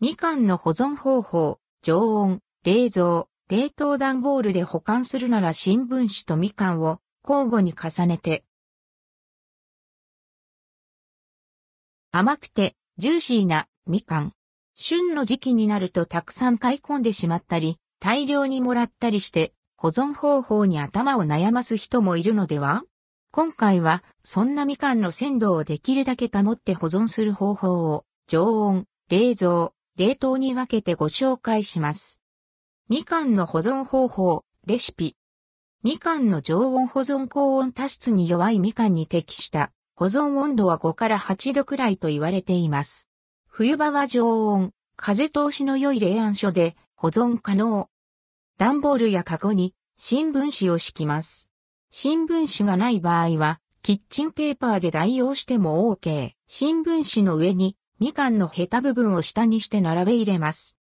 みかんの保存方法、常温、冷蔵、冷凍段ボールで保管するなら新聞紙とみかんを交互に重ねて。甘くてジューシーなみかん。旬の時期になるとたくさん買い込んでしまったり、大量にもらったりして、保存方法に頭を悩ます人もいるのでは？今回は、そんなみかんの鮮度をできるだけ保って保存する方法を、常温、冷蔵、冷凍に分けてご紹介します。みかんの保存方法、レシピ。みかんの常温保存高温多湿に弱いみかんに適した保存温度は5から8度くらいと言われています。冬場は常温、風通しの良い冷暗所で保存可能。段ボールやカゴに新聞紙を敷きます。新聞紙がない場合は、キッチンペーパーで代用しても OK。新聞紙の上に、みかんのヘタ部分を下にして並べ入れます。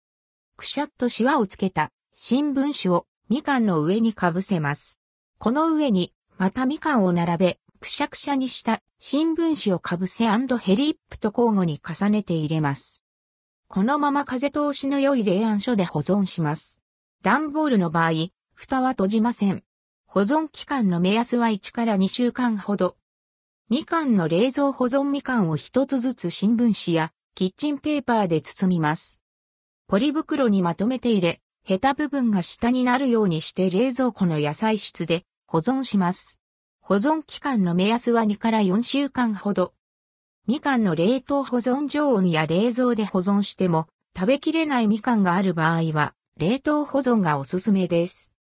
くしゃっとシワをつけた新聞紙をみかんの上にかぶせます。この上に、またみかんを並べ、くしゃくしゃにした新聞紙をかぶせヘリップと交互に重ねて入れます。このまま風通しの良い冷暗所で保存します。段ボールの場合、蓋は閉じません。保存期間の目安は1から2週間ほど。みかんの冷蔵保存みかんを一つずつ新聞紙やキッチンペーパーで包みます。ポリ袋にまとめて入れ、ヘタ部分が下になるようにして冷蔵庫の野菜室で保存します。保存期間の目安は2から4週間ほど。みかんの冷凍保存常温や冷蔵で保存しても食べきれないみかんがある場合は冷凍保存がおすすめです。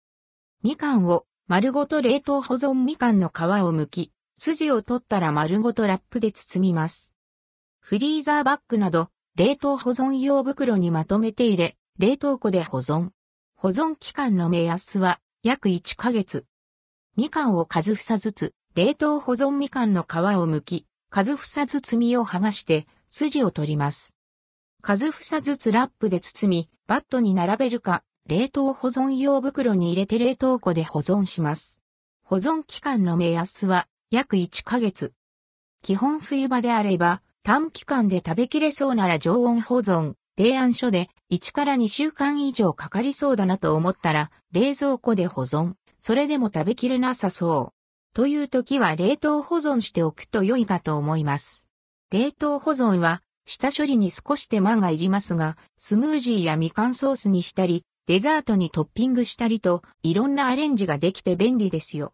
みかんを丸ごと冷凍保存みかんの皮を剥き、筋を取ったら丸ごとラップで包みます。フリーザーバッグなど、冷凍保存用袋にまとめて入れ、冷凍庫で保存。保存期間の目安は約1ヶ月。みかんを数房ずつ、冷凍保存みかんの皮を剥き、数房ずつ身を剥がして筋を取ります。数房ずつラップで包み、バットに並べるか、冷凍保存用袋に入れて冷凍庫で保存します。保存期間の目安は約1ヶ月。基本冬場であれば短期間で食べきれそうなら常温保存、冷暗所で1から2週間以上かかりそうだなと思ったら冷蔵庫で保存、それでも食べきれなさそう。という時は冷凍保存しておくと良いかと思います。冷凍保存は下処理に少し手間がいりますが、スムージーやみかんソースにしたり、デザートにトッピングしたりと、いろんなアレンジができて便利ですよ。